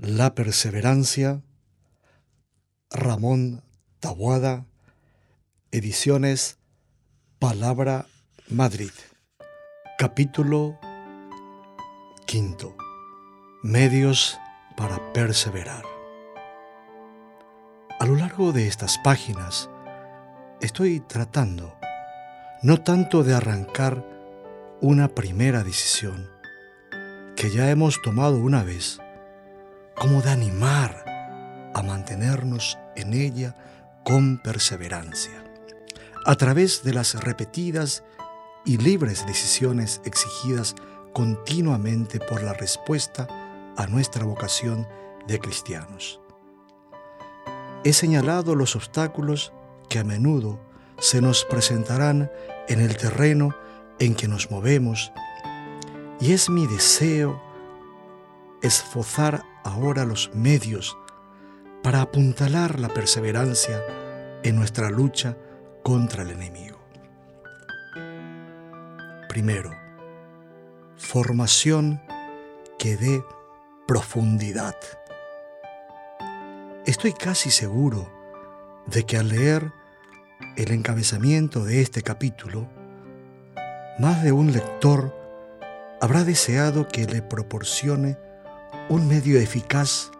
La perseverancia, Ramón Tabuada, ediciones Palabra Madrid. Capítulo quinto. Medios para perseverar. A lo largo de estas páginas estoy tratando no tanto de arrancar una primera decisión que ya hemos tomado una vez, como de animar a mantenernos en ella con perseverancia, a través de las repetidas y libres decisiones exigidas continuamente por la respuesta a nuestra vocación de cristianos. He señalado los obstáculos que a menudo se nos presentarán en el terreno en que nos movemos y es mi deseo esfozar ahora los medios para apuntalar la perseverancia en nuestra lucha contra el enemigo. Primero, formación que dé profundidad. Estoy casi seguro de que al leer el encabezamiento de este capítulo, más de un lector habrá deseado que le proporcione un medio eficaz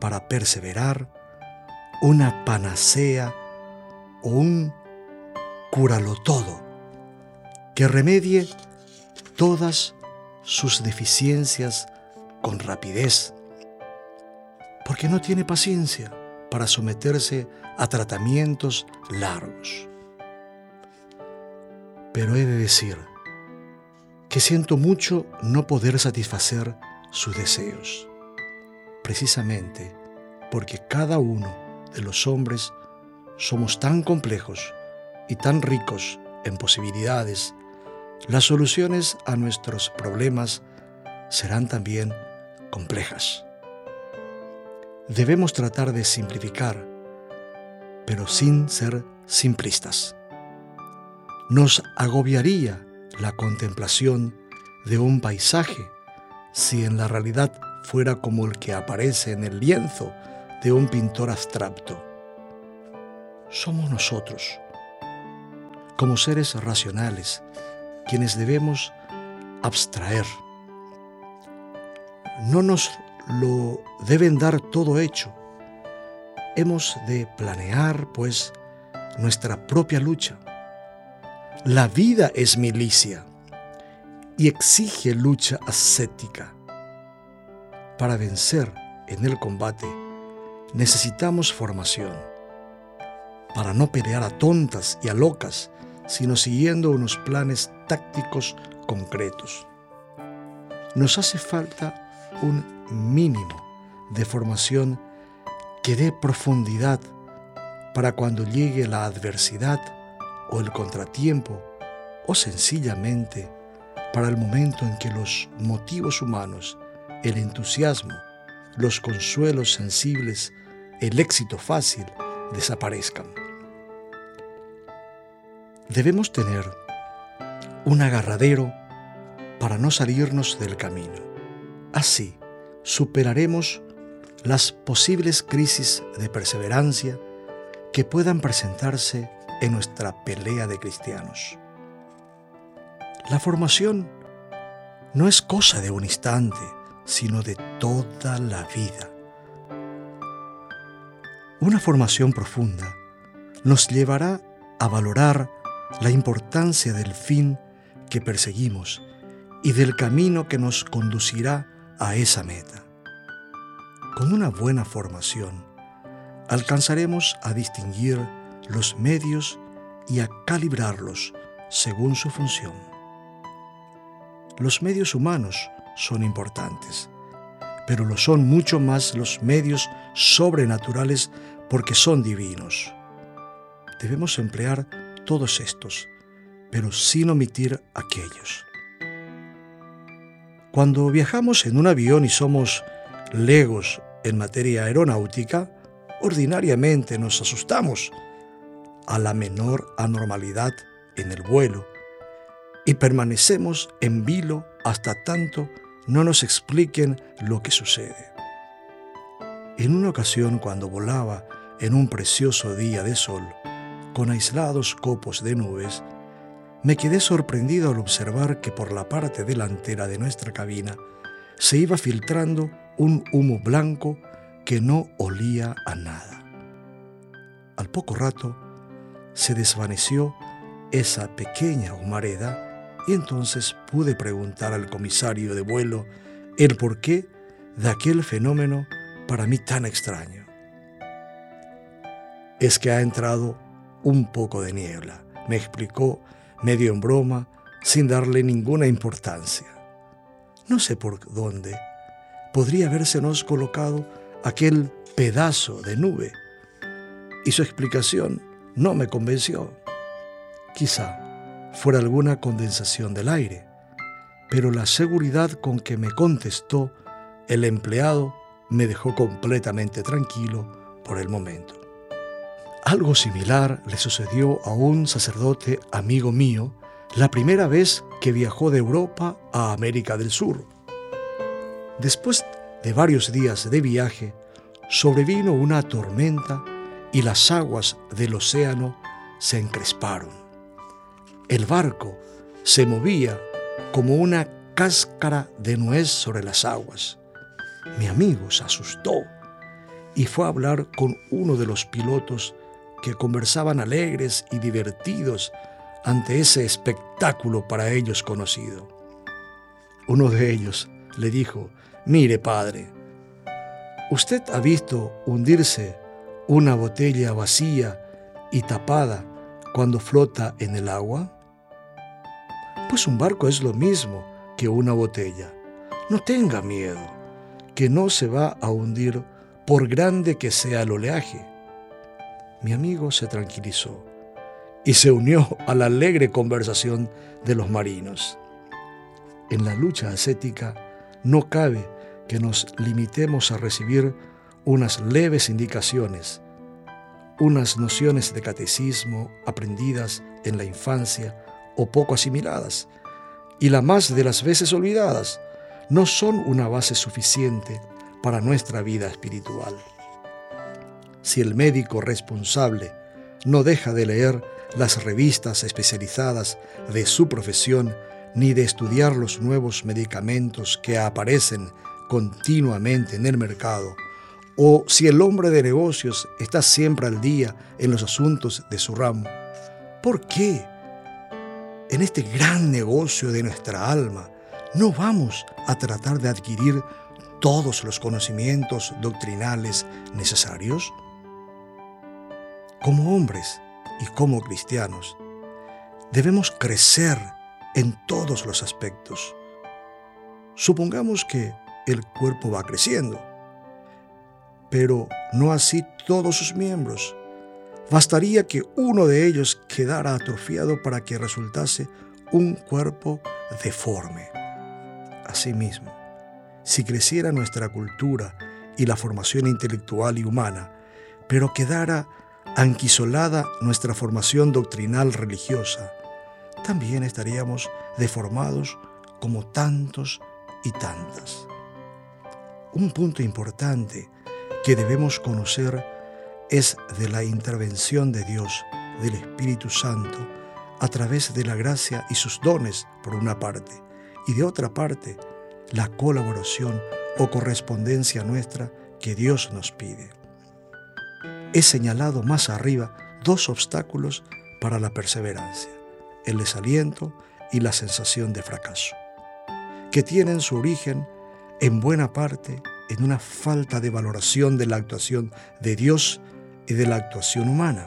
para perseverar, una panacea o un cúralo todo que remedie todas sus deficiencias con rapidez, porque no tiene paciencia para someterse a tratamientos largos. Pero he de decir que siento mucho no poder satisfacer sus deseos precisamente porque cada uno de los hombres somos tan complejos y tan ricos en posibilidades, las soluciones a nuestros problemas serán también complejas. Debemos tratar de simplificar, pero sin ser simplistas. Nos agobiaría la contemplación de un paisaje si en la realidad fuera como el que aparece en el lienzo de un pintor abstracto. Somos nosotros, como seres racionales, quienes debemos abstraer. No nos lo deben dar todo hecho. Hemos de planear, pues, nuestra propia lucha. La vida es milicia y exige lucha ascética para vencer en el combate necesitamos formación, para no pelear a tontas y a locas, sino siguiendo unos planes tácticos concretos. Nos hace falta un mínimo de formación que dé profundidad para cuando llegue la adversidad o el contratiempo o sencillamente para el momento en que los motivos humanos el entusiasmo, los consuelos sensibles, el éxito fácil desaparezcan. Debemos tener un agarradero para no salirnos del camino. Así superaremos las posibles crisis de perseverancia que puedan presentarse en nuestra pelea de cristianos. La formación no es cosa de un instante, sino de toda la vida. Una formación profunda nos llevará a valorar la importancia del fin que perseguimos y del camino que nos conducirá a esa meta. Con una buena formación, alcanzaremos a distinguir los medios y a calibrarlos según su función. Los medios humanos son importantes, pero lo son mucho más los medios sobrenaturales porque son divinos. Debemos emplear todos estos, pero sin omitir aquellos. Cuando viajamos en un avión y somos legos en materia aeronáutica, ordinariamente nos asustamos a la menor anormalidad en el vuelo y permanecemos en vilo hasta tanto no nos expliquen lo que sucede. En una ocasión, cuando volaba en un precioso día de sol, con aislados copos de nubes, me quedé sorprendido al observar que por la parte delantera de nuestra cabina se iba filtrando un humo blanco que no olía a nada. Al poco rato se desvaneció esa pequeña humareda y entonces pude preguntar al comisario de vuelo el porqué de aquel fenómeno para mí tan extraño. Es que ha entrado un poco de niebla, me explicó medio en broma, sin darle ninguna importancia. No sé por dónde podría habérsenos colocado aquel pedazo de nube, y su explicación no me convenció. Quizá fuera alguna condensación del aire, pero la seguridad con que me contestó el empleado me dejó completamente tranquilo por el momento. Algo similar le sucedió a un sacerdote amigo mío la primera vez que viajó de Europa a América del Sur. Después de varios días de viaje, sobrevino una tormenta y las aguas del océano se encresparon. El barco se movía como una cáscara de nuez sobre las aguas. Mi amigo se asustó y fue a hablar con uno de los pilotos que conversaban alegres y divertidos ante ese espectáculo para ellos conocido. Uno de ellos le dijo, mire padre, ¿usted ha visto hundirse una botella vacía y tapada cuando flota en el agua? Pues un barco es lo mismo que una botella. No tenga miedo, que no se va a hundir por grande que sea el oleaje mi amigo se tranquilizó y se unió a la alegre conversación de los marinos. En la lucha ascética no cabe que nos limitemos a recibir unas leves indicaciones, unas nociones de catecismo aprendidas en la infancia o poco asimiladas, y la más de las veces olvidadas, no son una base suficiente para nuestra vida espiritual si el médico responsable no deja de leer las revistas especializadas de su profesión ni de estudiar los nuevos medicamentos que aparecen continuamente en el mercado, o si el hombre de negocios está siempre al día en los asuntos de su ramo. ¿Por qué? En este gran negocio de nuestra alma, no vamos a tratar de adquirir todos los conocimientos doctrinales necesarios? como hombres y como cristianos, debemos crecer en todos los aspectos. Supongamos que el cuerpo va creciendo, pero no así todos sus miembros. Bastaría que uno de ellos quedara atrofiado para que resultase un cuerpo deforme. Asimismo, si creciera nuestra cultura y la formación intelectual y humana, pero quedara anquisolada nuestra formación doctrinal religiosa, también estaríamos deformados como tantos y tantas. Un punto importante que debemos conocer es de la intervención de Dios, del Espíritu Santo, a través de la gracia y sus dones, por una parte, y de otra parte, la colaboración o correspondencia nuestra que Dios nos pide. He señalado más arriba dos obstáculos para la perseverancia, el desaliento y la sensación de fracaso, que tienen su origen en buena parte en una falta de valoración de la actuación de Dios y de la actuación humana.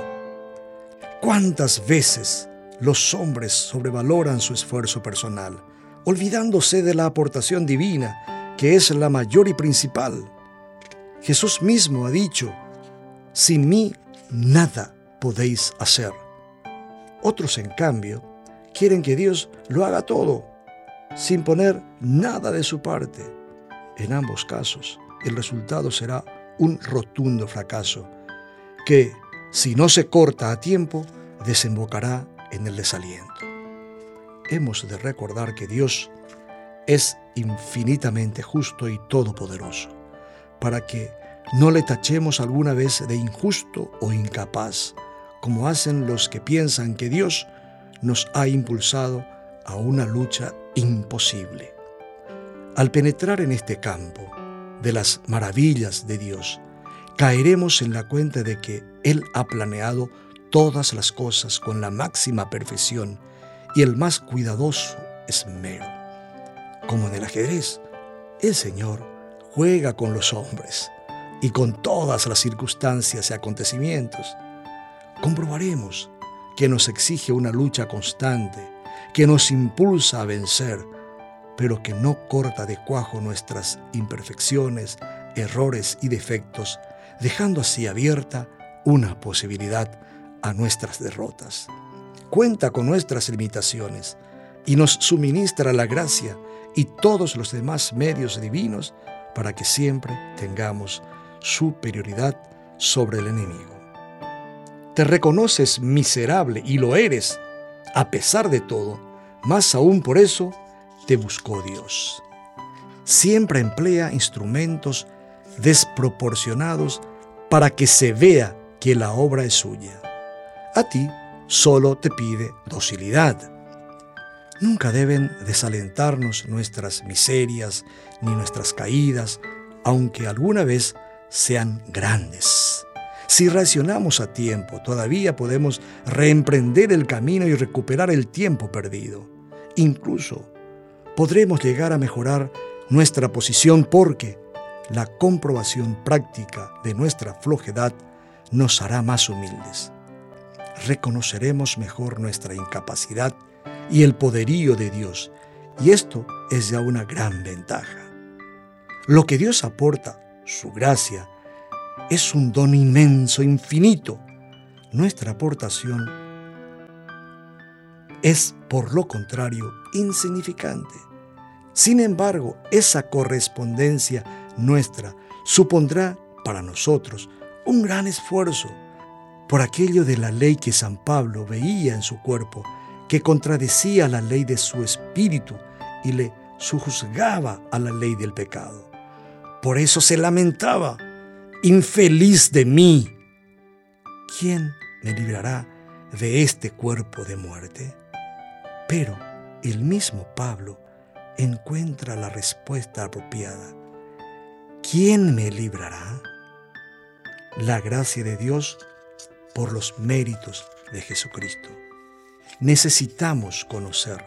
¿Cuántas veces los hombres sobrevaloran su esfuerzo personal, olvidándose de la aportación divina, que es la mayor y principal? Jesús mismo ha dicho, sin mí nada podéis hacer. Otros, en cambio, quieren que Dios lo haga todo, sin poner nada de su parte. En ambos casos, el resultado será un rotundo fracaso, que, si no se corta a tiempo, desembocará en el desaliento. Hemos de recordar que Dios es infinitamente justo y todopoderoso, para que No le tachemos alguna vez de injusto o incapaz, como hacen los que piensan que Dios nos ha impulsado a una lucha imposible. Al penetrar en este campo de las maravillas de Dios, caeremos en la cuenta de que Él ha planeado todas las cosas con la máxima perfección y el más cuidadoso esmero. Como en el ajedrez, el Señor juega con los hombres y con todas las circunstancias y acontecimientos. Comprobaremos que nos exige una lucha constante, que nos impulsa a vencer, pero que no corta de cuajo nuestras imperfecciones, errores y defectos, dejando así abierta una posibilidad a nuestras derrotas. Cuenta con nuestras limitaciones y nos suministra la gracia y todos los demás medios divinos para que siempre tengamos superioridad sobre el enemigo. Te reconoces miserable y lo eres, a pesar de todo, más aún por eso te buscó Dios. Siempre emplea instrumentos desproporcionados para que se vea que la obra es suya. A ti solo te pide docilidad. Nunca deben desalentarnos nuestras miserias ni nuestras caídas, aunque alguna vez sean grandes. Si reaccionamos a tiempo, todavía podemos reemprender el camino y recuperar el tiempo perdido. Incluso podremos llegar a mejorar nuestra posición porque la comprobación práctica de nuestra flojedad nos hará más humildes. Reconoceremos mejor nuestra incapacidad y el poderío de Dios, y esto es ya una gran ventaja. Lo que Dios aporta, su gracia, es un don inmenso, infinito. Nuestra aportación es, por lo contrario, insignificante. Sin embargo, esa correspondencia nuestra supondrá para nosotros un gran esfuerzo por aquello de la ley que San Pablo veía en su cuerpo, que contradecía la ley de su espíritu y le sujuzgaba a la ley del pecado. Por eso se lamentaba, infeliz de mí, ¿quién me librará de este cuerpo de muerte? Pero el mismo Pablo encuentra la respuesta apropiada. ¿Quién me librará? La gracia de Dios por los méritos de Jesucristo. Necesitamos conocer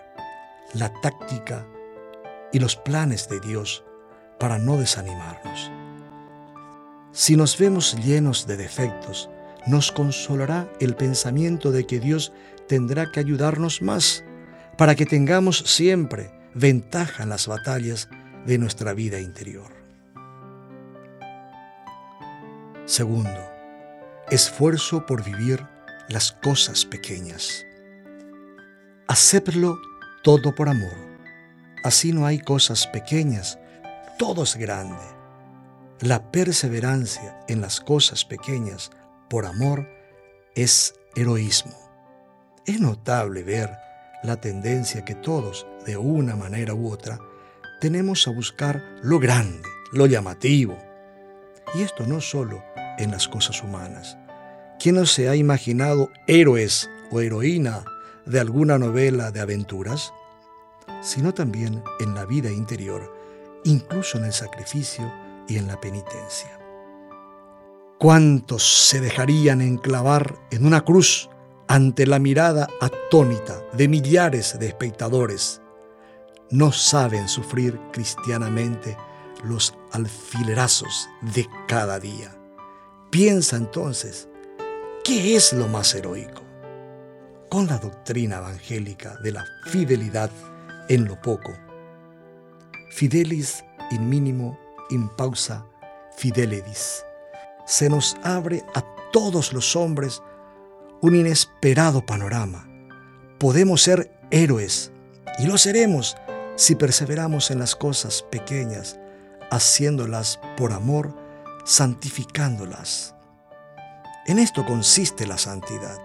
la táctica y los planes de Dios para no desanimarnos. Si nos vemos llenos de defectos, nos consolará el pensamiento de que Dios tendrá que ayudarnos más para que tengamos siempre ventaja en las batallas de nuestra vida interior. Segundo, esfuerzo por vivir las cosas pequeñas. Hacerlo todo por amor. Así no hay cosas pequeñas, todo es grande. La perseverancia en las cosas pequeñas por amor es heroísmo. Es notable ver la tendencia que todos, de una manera u otra, tenemos a buscar lo grande, lo llamativo. Y esto no solo en las cosas humanas. ¿Quién no se ha imaginado héroes o heroína de alguna novela de aventuras? Sino también en la vida interior, incluso en el sacrificio y en la penitencia. ¿Cuántos se dejarían enclavar en una cruz ante la mirada atónita de millares de espectadores, no saben sufrir cristianamente los alfilerazos de cada día. Piensa entonces, ¿qué es lo más heroico? Con la doctrina evangélica de la fidelidad en lo poco. Fidelis in minimo in pausa fidelidis. Se nos abre a todos los hombres un inesperado panorama. Podemos ser héroes y lo seremos si perseveramos en las cosas pequeñas, haciéndolas por amor, santificándolas. En esto consiste la santidad.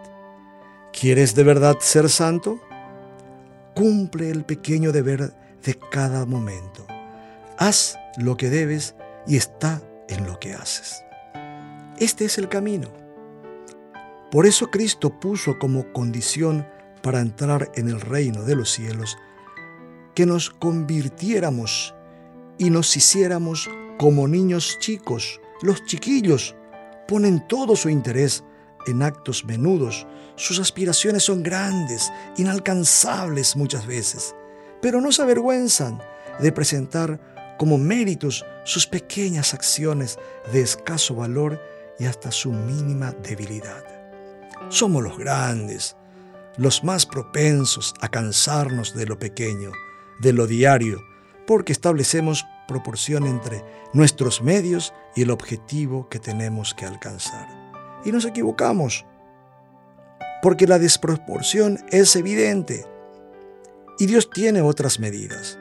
¿Quieres de verdad ser santo? Cumple el pequeño deber de cada momento. Haz lo que debes y está en lo que haces. Este es el camino. Por eso Cristo puso como condición para entrar en el reino de los cielos que nos convirtiéramos y nos hiciéramos como niños chicos. Los chiquillos ponen todo su interés en actos menudos. Sus aspiraciones son grandes, inalcanzables muchas veces, pero no se avergüenzan de presentar como méritos sus pequeñas acciones de escaso valor y hasta su mínima debilidad. Somos los grandes, los más propensos a cansarnos de lo pequeño, de lo diario, porque establecemos proporción entre nuestros medios y el objetivo que tenemos que alcanzar. Y nos equivocamos, porque la desproporción es evidente. Y Dios tiene otras medidas.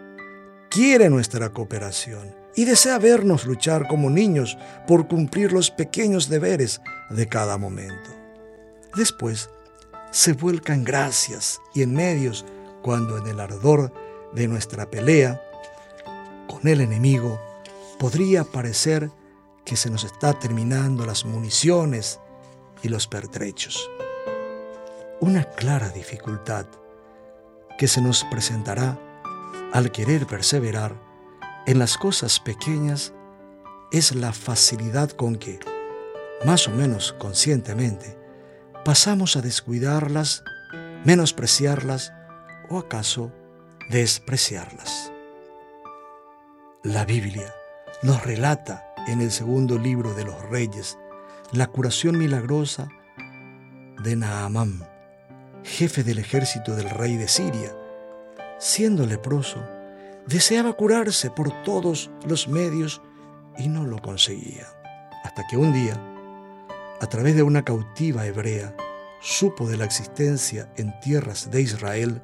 Quiere nuestra cooperación y desea vernos luchar como niños por cumplir los pequeños deberes de cada momento. Después, se vuelca en gracias y en medios cuando en el ardor de nuestra pelea con el enemigo podría parecer que se nos está terminando las municiones y los pertrechos. Una clara dificultad que se nos presentará al querer perseverar en las cosas pequeñas es la facilidad con que, más o menos conscientemente, pasamos a descuidarlas, menospreciarlas o acaso despreciarlas. La Biblia nos relata en el segundo libro de los reyes la curación milagrosa de Naamán, jefe del ejército del rey de Siria. Siendo leproso, deseaba curarse por todos los medios y no lo conseguía. Hasta que un día, a través de una cautiva hebrea, supo de la existencia en tierras de Israel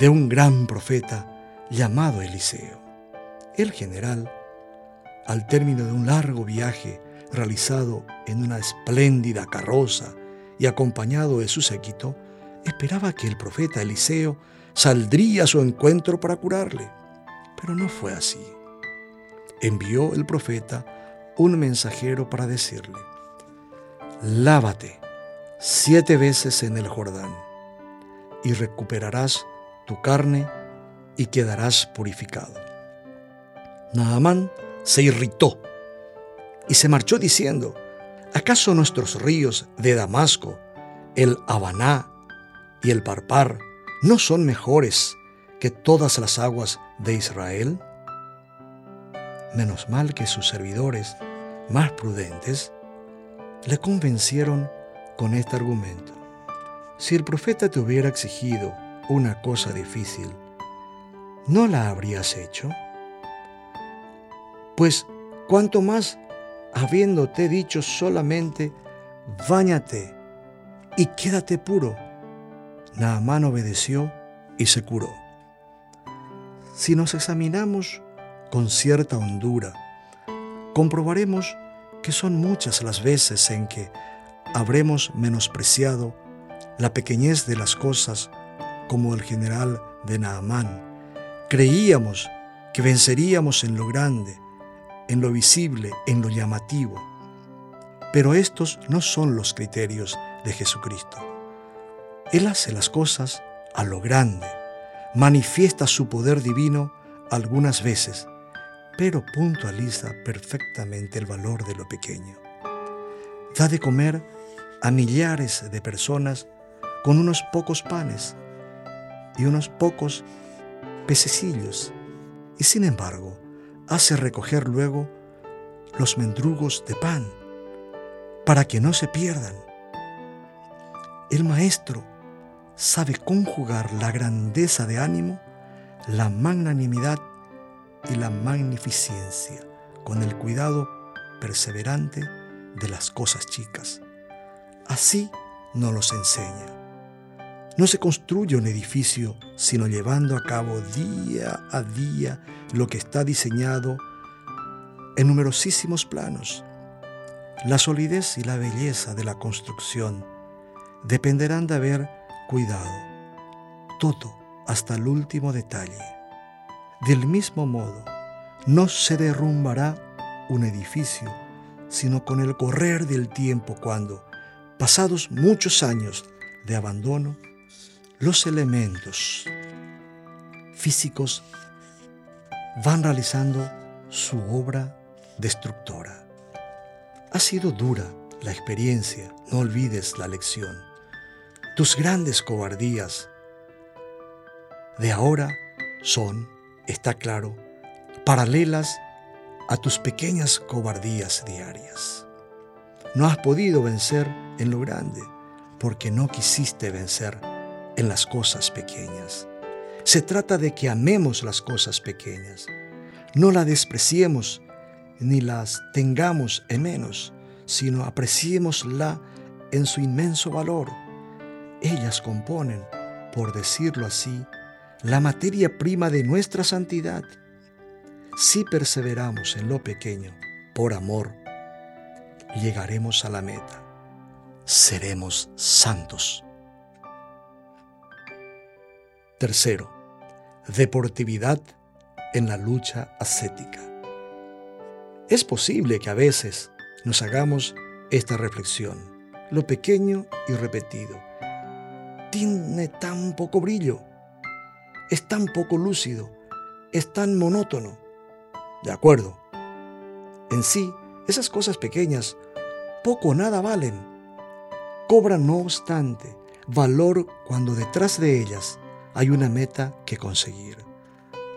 de un gran profeta llamado Eliseo. El general, al término de un largo viaje realizado en una espléndida carroza y acompañado de su séquito, esperaba que el profeta Eliseo saldría a su encuentro para curarle. Pero no fue así. Envió el profeta un mensajero para decirle, lávate siete veces en el Jordán y recuperarás tu carne y quedarás purificado. Naamán se irritó y se marchó diciendo, ¿acaso nuestros ríos de Damasco, el Habaná y el Parpar, no son mejores que todas las aguas de Israel? Menos mal que sus servidores, más prudentes, le convencieron con este argumento. Si el profeta te hubiera exigido una cosa difícil, ¿no la habrías hecho? Pues cuanto más habiéndote dicho solamente, báñate y quédate puro. Naamán obedeció y se curó. Si nos examinamos con cierta hondura, comprobaremos que son muchas las veces en que habremos menospreciado la pequeñez de las cosas como el general de Naamán. Creíamos que venceríamos en lo grande, en lo visible, en lo llamativo. Pero estos no son los criterios de Jesucristo. Él hace las cosas a lo grande, manifiesta su poder divino algunas veces, pero puntualiza perfectamente el valor de lo pequeño. Da de comer a millares de personas con unos pocos panes y unos pocos pececillos, y sin embargo hace recoger luego los mendrugos de pan para que no se pierdan. El maestro sabe conjugar la grandeza de ánimo, la magnanimidad y la magnificencia con el cuidado perseverante de las cosas chicas. Así nos los enseña. No se construye un edificio sino llevando a cabo día a día lo que está diseñado en numerosísimos planos. La solidez y la belleza de la construcción dependerán de haber cuidado, todo hasta el último detalle. Del mismo modo, no se derrumbará un edificio, sino con el correr del tiempo cuando, pasados muchos años de abandono, los elementos físicos van realizando su obra destructora. Ha sido dura la experiencia, no olvides la lección. Tus grandes cobardías de ahora son, está claro, paralelas a tus pequeñas cobardías diarias. No has podido vencer en lo grande porque no quisiste vencer en las cosas pequeñas. Se trata de que amemos las cosas pequeñas, no las despreciemos ni las tengamos en menos, sino apreciémosla en su inmenso valor. Ellas componen, por decirlo así, la materia prima de nuestra santidad. Si perseveramos en lo pequeño, por amor, llegaremos a la meta. Seremos santos. Tercero, deportividad en la lucha ascética. Es posible que a veces nos hagamos esta reflexión. Lo pequeño y repetido tiene tan poco brillo, es tan poco lúcido, es tan monótono. De acuerdo. En sí, esas cosas pequeñas poco o nada valen. Cobran, no obstante, valor cuando detrás de ellas hay una meta que conseguir.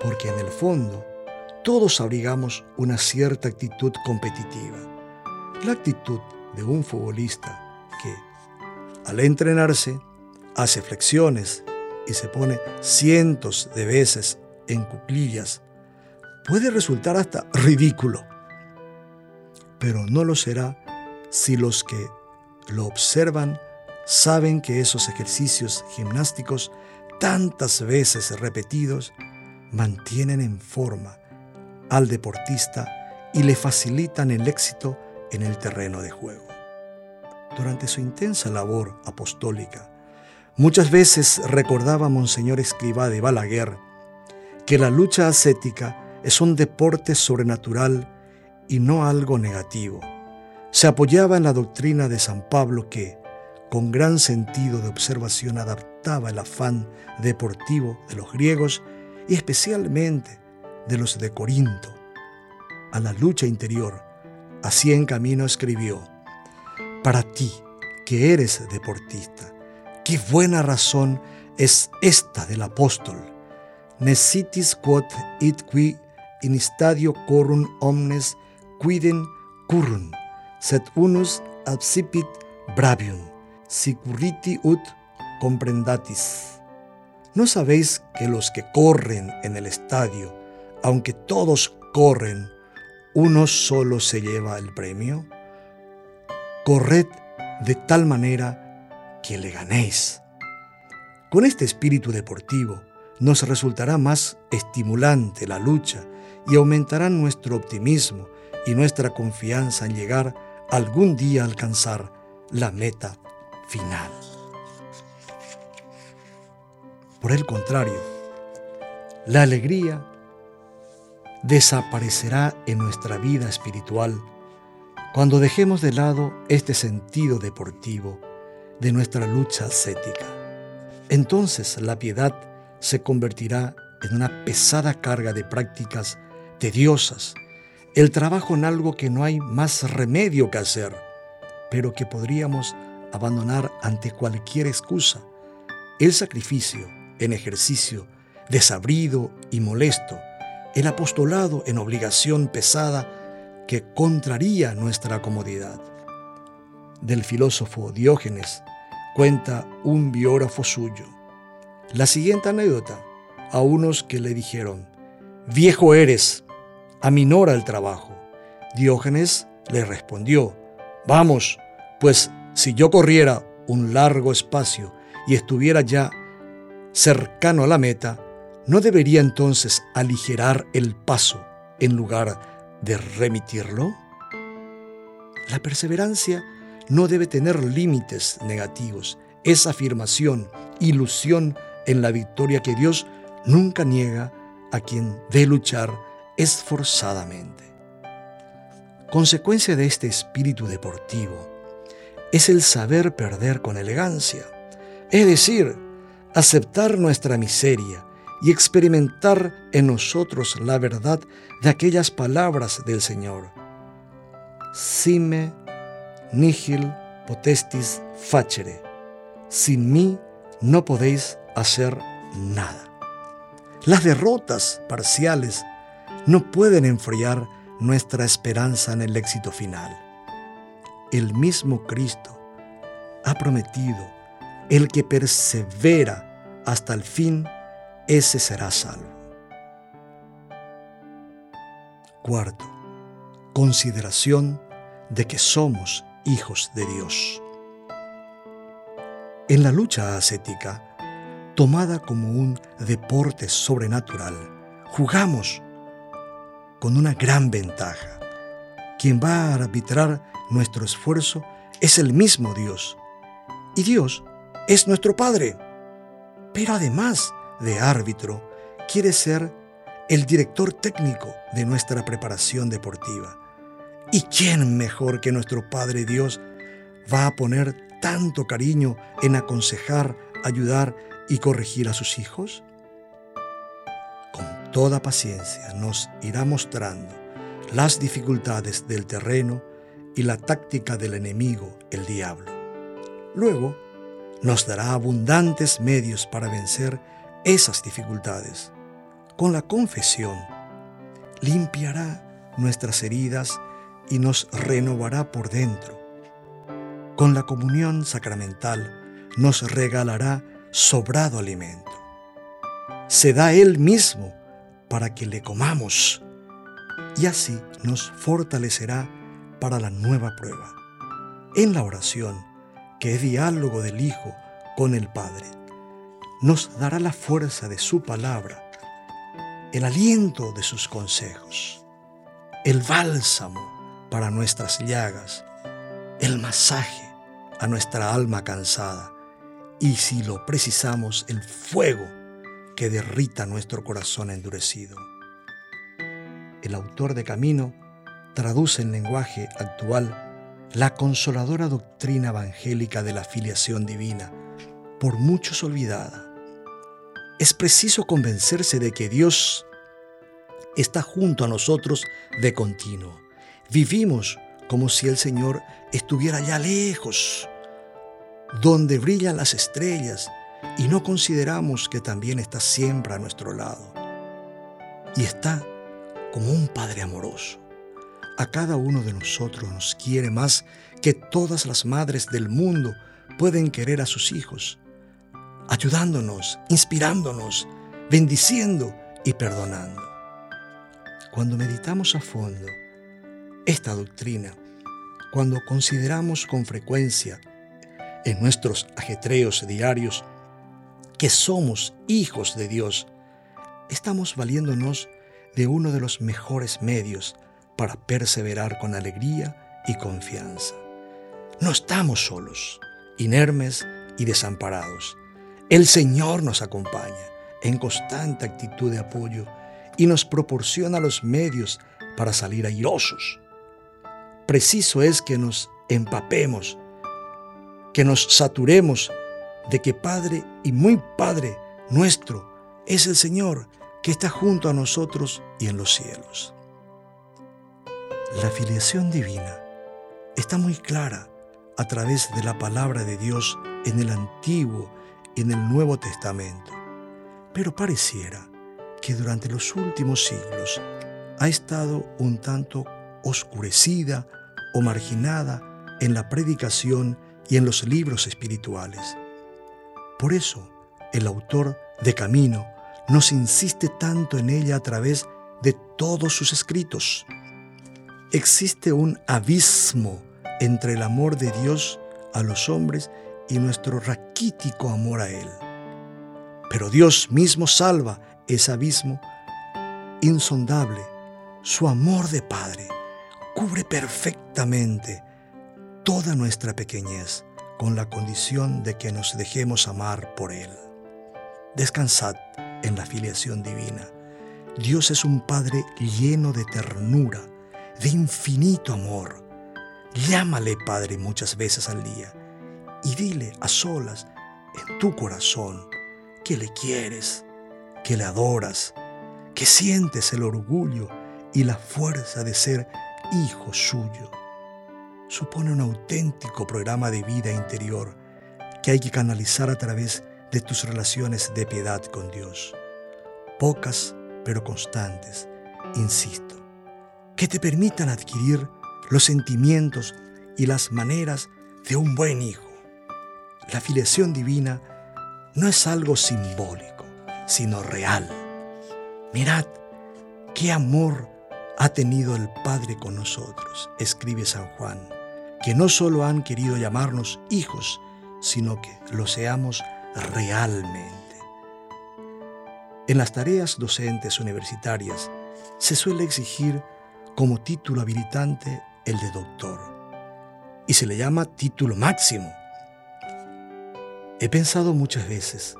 Porque en el fondo, todos abrigamos una cierta actitud competitiva la actitud de un futbolista que, al entrenarse, hace flexiones y se pone cientos de veces en cuclillas, puede resultar hasta ridículo. Pero no lo será si los que lo observan saben que esos ejercicios gimnásticos tantas veces repetidos mantienen en forma al deportista y le facilitan el éxito en el terreno de juego. Durante su intensa labor apostólica, muchas veces recordaba Monseñor Escribá de Balaguer que la lucha ascética es un deporte sobrenatural y no algo negativo. Se apoyaba en la doctrina de San Pablo que, con gran sentido de observación, el afán deportivo de los griegos y especialmente de los de Corinto a la lucha interior Así en camino escribió, para ti que eres deportista, qué buena razón es esta del apóstol. Necitis quod it qui in stadio corum omnes quiden currun, sed unus absipit bravium, sicurriti ut comprendatis. ¿No sabéis que los que corren en el estadio, aunque todos corren, uno solo se lleva el premio? Corred de tal manera que le ganéis. Con este espíritu deportivo nos resultará más estimulante la lucha y aumentará nuestro optimismo y nuestra confianza en llegar algún día a alcanzar la meta final. Por el contrario, la alegría desaparecerá en nuestra vida espiritual cuando dejemos de lado este sentido deportivo de nuestra lucha ascética. Entonces la piedad se convertirá en una pesada carga de prácticas tediosas, el trabajo en algo que no hay más remedio que hacer, pero que podríamos abandonar ante cualquier excusa, el sacrificio en ejercicio desabrido y molesto, el apostolado en obligación pesada que contraría nuestra comodidad. Del filósofo Diógenes cuenta un biógrafo suyo. La siguiente anécdota a unos que le dijeron, Viejo eres, aminora el trabajo. Diógenes le respondió, Vamos, pues si yo corriera un largo espacio y estuviera ya cercano a la meta, ¿no debería entonces aligerar el paso en lugar de remitirlo? La perseverancia no debe tener límites negativos. Es afirmación, ilusión en la victoria que Dios nunca niega a quien de luchar esforzadamente. Consecuencia de este espíritu deportivo es el saber perder con elegancia, es decir, aceptar nuestra miseria y experimentar en nosotros la verdad de aquellas palabras del Señor. Sime nihil potestis facere. Sin mí no podéis hacer nada. Las derrotas parciales no pueden enfriar nuestra esperanza en el éxito final. El mismo Cristo ha prometido, el que persevera hasta el fin, ese será salvo. Cuarto, consideración de que somos hijos de Dios. En la lucha ascética, tomada como un deporte sobrenatural, jugamos con una gran ventaja. Quien va a arbitrar nuestro esfuerzo es el mismo Dios. Y Dios es nuestro Padre. Pero además de árbitro, quiere ser el director técnico de nuestra preparación deportiva. ¿Y quién mejor que nuestro Padre Dios va a poner tanto cariño en aconsejar, ayudar y corregir a sus hijos? Con toda paciencia nos irá mostrando las dificultades del terreno y la táctica del enemigo, el diablo. Luego, nos dará abundantes medios para vencer esas dificultades. Con la confesión, limpiará nuestras heridas y nos renovará por dentro. Con la comunión sacramental nos regalará sobrado alimento. Se da Él mismo para que le comamos y así nos fortalecerá para la nueva prueba. En la oración, que es diálogo del Hijo con el Padre, nos dará la fuerza de su palabra, el aliento de sus consejos, el bálsamo para nuestras llagas, el masaje a nuestra alma cansada y si lo precisamos, el fuego que derrita nuestro corazón endurecido. El autor de Camino traduce en lenguaje actual la consoladora doctrina evangélica de la filiación divina, por muchos olvidada. Es preciso convencerse de que Dios está junto a nosotros de continuo Vivimos como si el Señor estuviera ya lejos, donde brillan las estrellas, y no consideramos que también está siempre a nuestro lado. Y está como un Padre amoroso. A cada uno de nosotros nos quiere más que todas las madres del mundo pueden querer a sus hijos, ayudándonos, inspirándonos, bendiciendo y perdonando. Cuando meditamos a fondo, esta doctrina cuando consideramos con frecuencia en nuestros ajetreos diarios que somos hijos de Dios, estamos valiéndonos de uno de los mejores medios para perseverar con alegría y confianza. No estamos solos, inermes y desamparados. El Señor nos acompaña en constante actitud de apoyo y nos proporciona los medios para salir airosos preciso es que nos empapemos, que nos saturemos de que Padre y muy Padre nuestro es el Señor que está junto a nosotros y en los cielos. La filiación divina está muy clara a través de la palabra de Dios en el Antiguo y en el Nuevo Testamento, pero pareciera que durante los últimos siglos ha estado un tanto oscurecida o marginada en la predicación y en los libros espirituales. Por eso, el autor de Camino nos insiste tanto en ella a través de todos sus escritos. Existe un abismo entre el amor de Dios a los hombres y nuestro raquítico amor a Él. Pero Dios mismo salva ese abismo insondable, su amor de Padre cubre perfectamente toda nuestra pequeñez con la condición de que nos dejemos amar por Él. Descansad en la filiación divina. Dios es un Padre lleno de ternura, de infinito amor. Llámale, Padre, muchas veces al día y dile a solas en tu corazón que le quieres, que le adoras, que sientes el orgullo y la fuerza de ser hijo suyo. Supone un auténtico programa de vida interior que hay que canalizar a través de tus relaciones de piedad con Dios. Pocas pero constantes, insisto, que te permitan adquirir los sentimientos y las maneras de un buen hijo. La filiación divina no es algo simbólico, sino real. Mirad qué amor ha tenido el Padre con nosotros, escribe San Juan, que no solo han querido llamarnos hijos, sino que lo seamos realmente. En las tareas docentes universitarias se suele exigir como título habilitante el de doctor y se le llama título máximo. He pensado muchas veces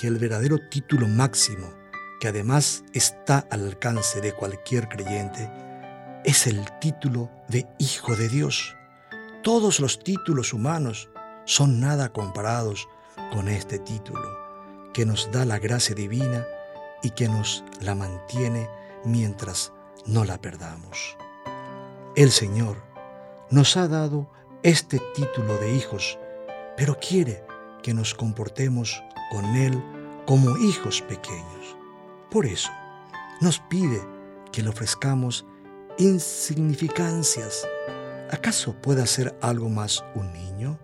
que el verdadero título máximo, que además está al alcance de cualquier creyente, es el título de Hijo de Dios. Todos los títulos humanos son nada comparados con este título, que nos da la gracia divina y que nos la mantiene mientras no la perdamos. El Señor nos ha dado este título de hijos, pero quiere que nos comportemos con Él como hijos pequeños. Por eso, nos pide que le ofrezcamos insignificancias. ¿Acaso puede ser algo más un niño?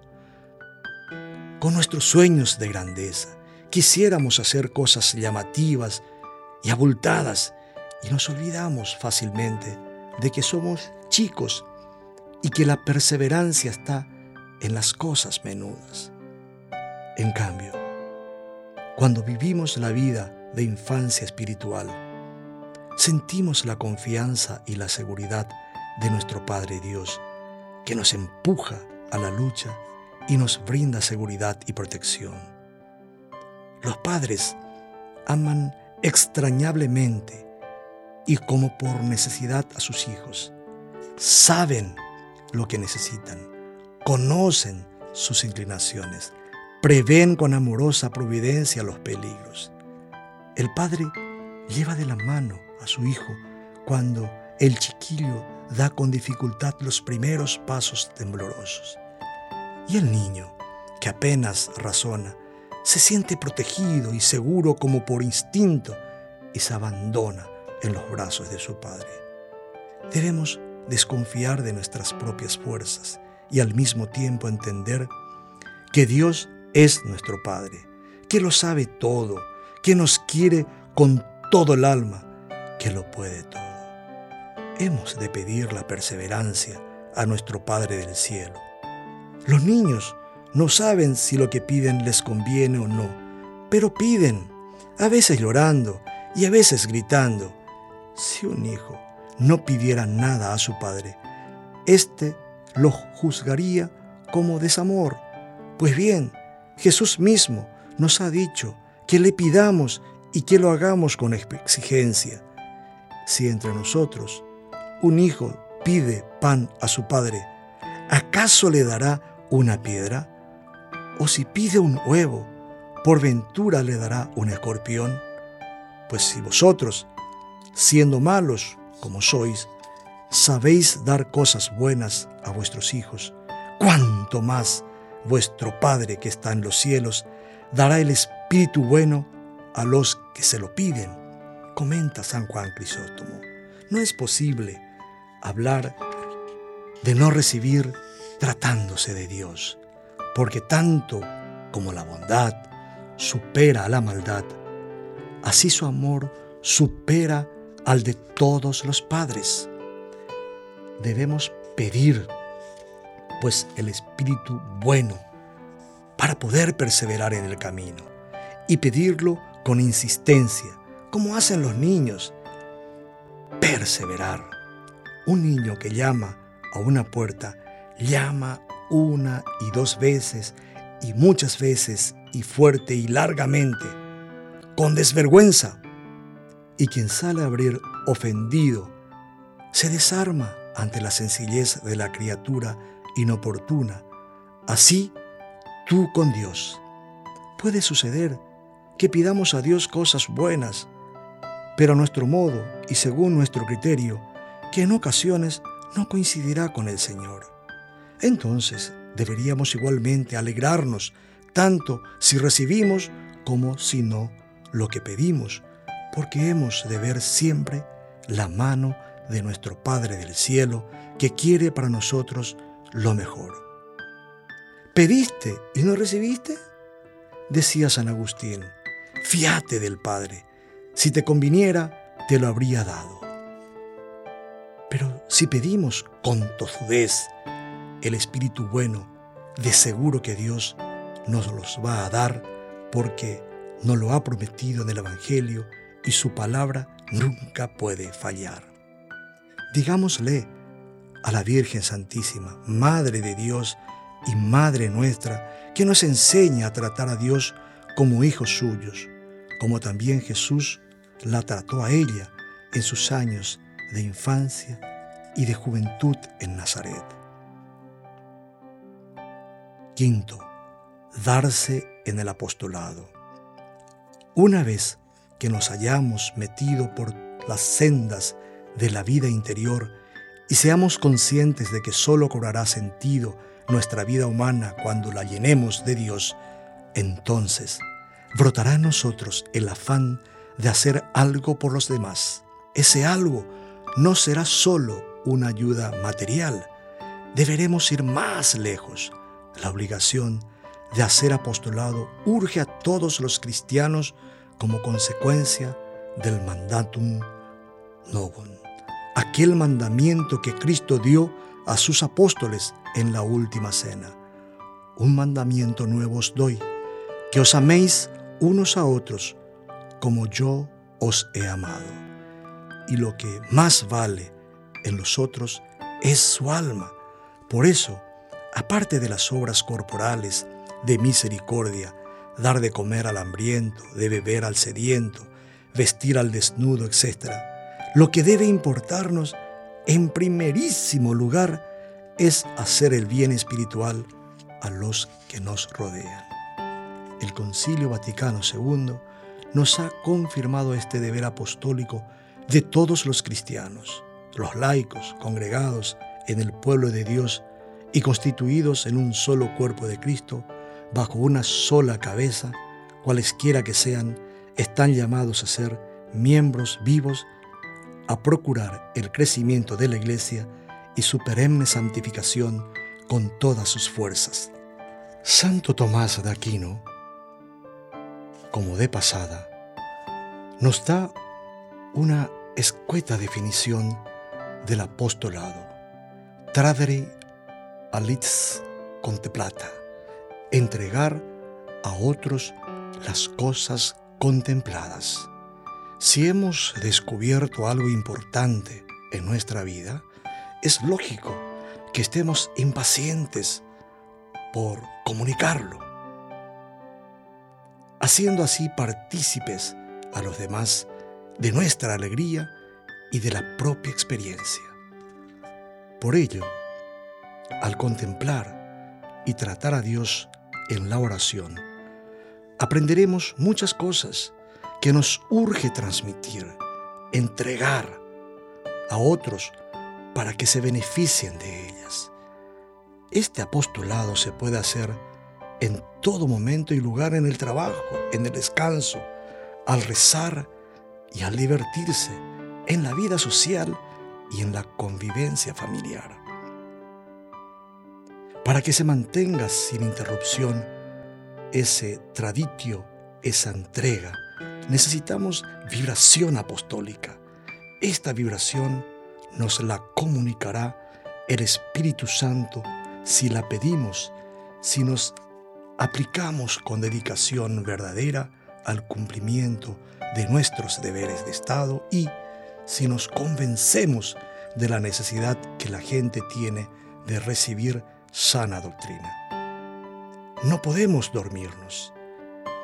Con nuestros sueños de grandeza, quisiéramos hacer cosas llamativas y abultadas y nos olvidamos fácilmente de que somos chicos y que la perseverancia está en las cosas menudas. En cambio, cuando vivimos la vida de infancia espiritual, sentimos la confianza y la seguridad de nuestro Padre Dios, que nos empuja a la lucha y nos brinda seguridad y protección. Los padres aman extrañablemente y como por necesidad a sus hijos. Saben lo que necesitan, conocen sus inclinaciones, prevén con amorosa providencia los peligros. El padre lleva de la mano a su hijo cuando el chiquillo da con dificultad los primeros pasos temblorosos. Y el niño, que apenas razona, se siente protegido y seguro como por instinto y se abandona en los brazos de su Padre. Debemos desconfiar de nuestras propias fuerzas y al mismo tiempo entender que Dios es nuestro Padre, que lo sabe todo, que nos quiere con todo el alma, que lo puede todo. Hemos de pedir la perseverancia a nuestro Padre del cielo los niños no saben si lo que piden les conviene o no, pero piden, a veces llorando y a veces gritando. Si un hijo no pidiera nada a su padre, éste lo juzgaría como desamor. Pues bien, Jesús mismo nos ha dicho que le pidamos y que lo hagamos con exigencia. Si entre nosotros un hijo pide pan a su padre, ¿acaso le dará una piedra? ¿O si pide un huevo, por ventura le dará un escorpión? Pues si vosotros, siendo malos como sois, sabéis dar cosas buenas a vuestros hijos, cuánto más vuestro Padre que está en los cielos dará el Espíritu bueno a los que se lo piden, comenta San Juan Crisóstomo. No es posible hablar de no recibir tratándose de Dios, porque tanto como la bondad supera a la maldad, así su amor supera al de todos los padres. Debemos pedir, pues, el Espíritu bueno para poder perseverar en el camino y pedirlo con insistencia, como hacen los niños. Perseverar. Un niño que llama a una puerta llama una y dos veces y muchas veces y fuerte y largamente, con desvergüenza. Y quien sale a abrir ofendido, se desarma ante la sencillez de la criatura inoportuna. Así, tú con Dios. Puede suceder que pidamos a Dios cosas buenas, pero a nuestro modo y según nuestro criterio, que en ocasiones no coincidirá con el Señor. Entonces deberíamos igualmente alegrarnos tanto si recibimos como si no lo que pedimos, porque hemos de ver siempre la mano de nuestro Padre del Cielo que quiere para nosotros lo mejor. ¿Pediste y no recibiste? Decía San Agustín, fiate del Padre, si te conviniera, te lo habría dado. Pero si pedimos con tozudez el Espíritu bueno, de seguro que Dios nos los va a dar porque nos lo ha prometido en el Evangelio y su palabra nunca puede fallar. Digámosle a la Virgen Santísima, Madre de Dios y Madre nuestra, que nos enseña a tratar a Dios como hijos suyos, como también Jesús la trató a ella en sus años de infancia y de juventud en Nazaret. Quinto, darse en el apostolado. Una vez que nos hayamos metido por las sendas de la vida interior y seamos conscientes de que solo cobrará sentido nuestra vida humana cuando la llenemos de Dios, entonces brotará en nosotros el afán de hacer algo por los demás. Ese algo no será solo una ayuda material, deberemos ir más lejos. La obligación de hacer apostolado urge a todos los cristianos como consecuencia del mandatum novum, aquel mandamiento que Cristo dio a sus apóstoles en la última cena. Un mandamiento nuevo os doy, que os améis unos a otros como yo os he amado. Y lo que más vale en los otros es su alma. Por eso, aparte de las obras corporales de misericordia, dar de comer al hambriento, de beber al sediento, vestir al desnudo, etc. Lo que debe importarnos en primerísimo lugar es hacer el bien espiritual a los que nos rodean. El Concilio Vaticano II nos ha confirmado este deber apostólico de todos los cristianos, los laicos congregados en el pueblo de Dios y constituidos en un solo cuerpo de Cristo, bajo una sola cabeza, cualesquiera que sean, están llamados a ser miembros vivos, a procurar el crecimiento de la Iglesia y su perenne santificación con todas sus fuerzas. Santo Tomás de Aquino, como de pasada, nos da una escueta definición del apostolado. Tradere alits contemplata entregar a otros las cosas contempladas. Si hemos descubierto algo importante en nuestra vida, es lógico que estemos impacientes por comunicarlo, haciendo así partícipes a los demás de nuestra alegría y de la propia experiencia. Por ello, al contemplar y tratar a Dios en la oración, aprenderemos muchas cosas que nos urge transmitir, entregar a otros para que se beneficien de ellas. Este apostolado se puede hacer en todo momento y lugar en el trabajo, en el descanso, al rezar y al divertirse, en la vida social y en la convivencia familiar. Para que se mantenga sin interrupción ese traditio, esa entrega, necesitamos vibración apostólica. Esta vibración nos la comunicará el Espíritu Santo si la pedimos, si nos aplicamos con dedicación verdadera al cumplimiento de nuestros deberes de Estado y si nos convencemos de la necesidad que la gente tiene de recibir sana doctrina. No podemos dormirnos.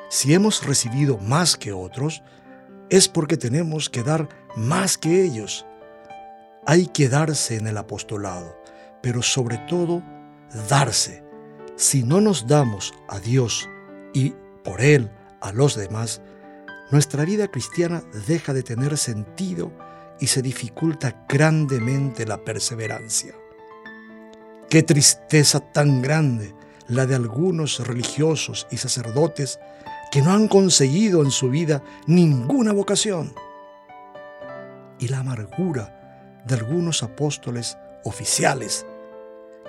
Si hemos recibido más que otros, es porque tenemos que dar más que ellos. hay que darse en el apostolado, pero sobre todo darse. Si no nos damos a Dios y por Él a los demás, nuestra vida cristiana deja de tener sentido y se dificulta grandemente la perseverancia. Qué tristeza tan grande la de algunos religiosos y sacerdotes que no han conseguido en su vida ninguna vocación. Y la amargura de algunos apóstoles oficiales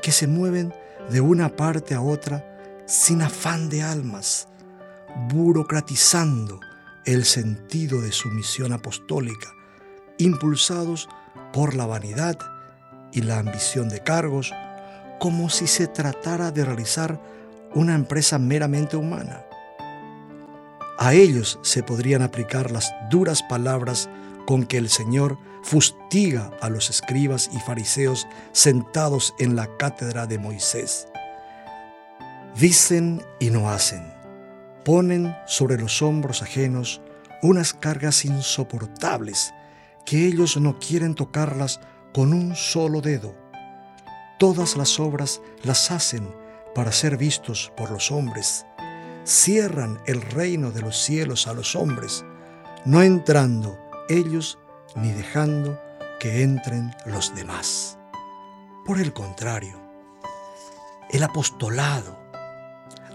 que se mueven de una parte a otra sin afán de almas, burocratizando el sentido de su misión apostólica, impulsados por la vanidad y la ambición de cargos, como si se tratara de realizar una empresa meramente humana. A ellos se podrían aplicar las duras palabras con que el Señor fustiga a los escribas y fariseos sentados en la cátedra de Moisés. Dicen y no hacen, ponen sobre los hombros ajenos unas cargas insoportables que ellos no quieren tocarlas con un solo dedo. Todas las obras las hacen para ser vistos por los hombres. Cierran el reino de los cielos a los hombres, no entrando ellos ni dejando que entren los demás. Por el contrario, el apostolado,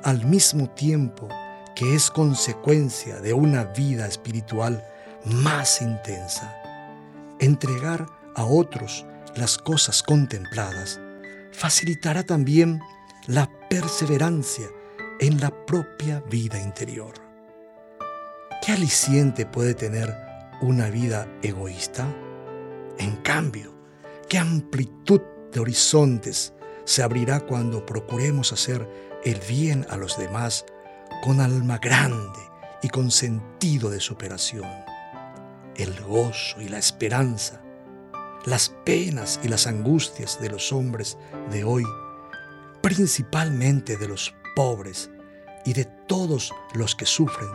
al mismo tiempo que es consecuencia de una vida espiritual más intensa, entregar a otros las cosas contempladas facilitará también la perseverancia en la propia vida interior. ¿Qué aliciente puede tener una vida egoísta? En cambio, ¿qué amplitud de horizontes se abrirá cuando procuremos hacer el bien a los demás con alma grande y con sentido de superación? El gozo y la esperanza, las penas y las angustias de los hombres de hoy, principalmente de los pobres y de todos los que sufren,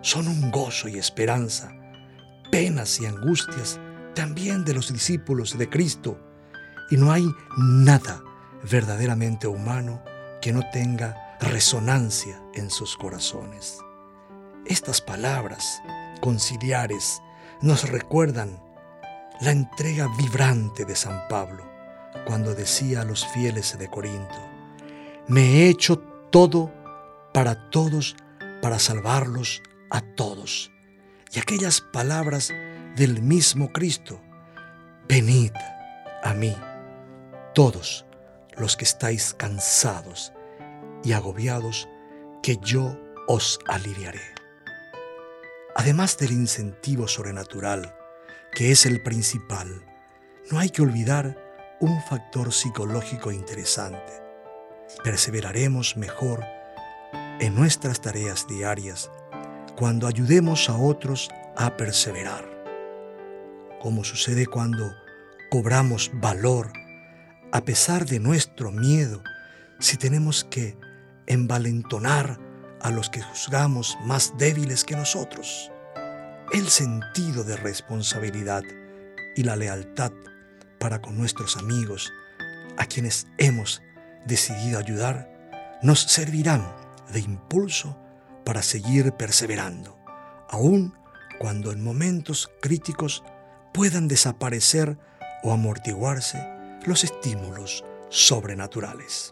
son un gozo y esperanza penas y angustias también de los discípulos de Cristo, y no hay nada verdaderamente humano que no tenga resonancia en sus corazones. Estas palabras conciliares nos recuerdan la entrega vibrante de San Pablo cuando decía a los fieles de Corinto, me he hecho todo para todos, para salvarlos a todos y aquellas palabras del mismo Cristo. Venid a mí, todos los que estáis cansados y agobiados, que yo os aliviaré. Además del incentivo sobrenatural, que es el principal, no hay que olvidar un factor psicológico interesante. Perseveraremos mejor en nuestras tareas diarias cuando ayudemos a otros a perseverar. Como sucede cuando cobramos valor a pesar de nuestro miedo, si tenemos que envalentonar a los que juzgamos más débiles que nosotros. El sentido de responsabilidad y la lealtad para con nuestros amigos, a quienes hemos decidido ayudar, nos servirán de impulso para seguir perseverando, aun cuando en momentos críticos puedan desaparecer o amortiguarse los estímulos sobrenaturales.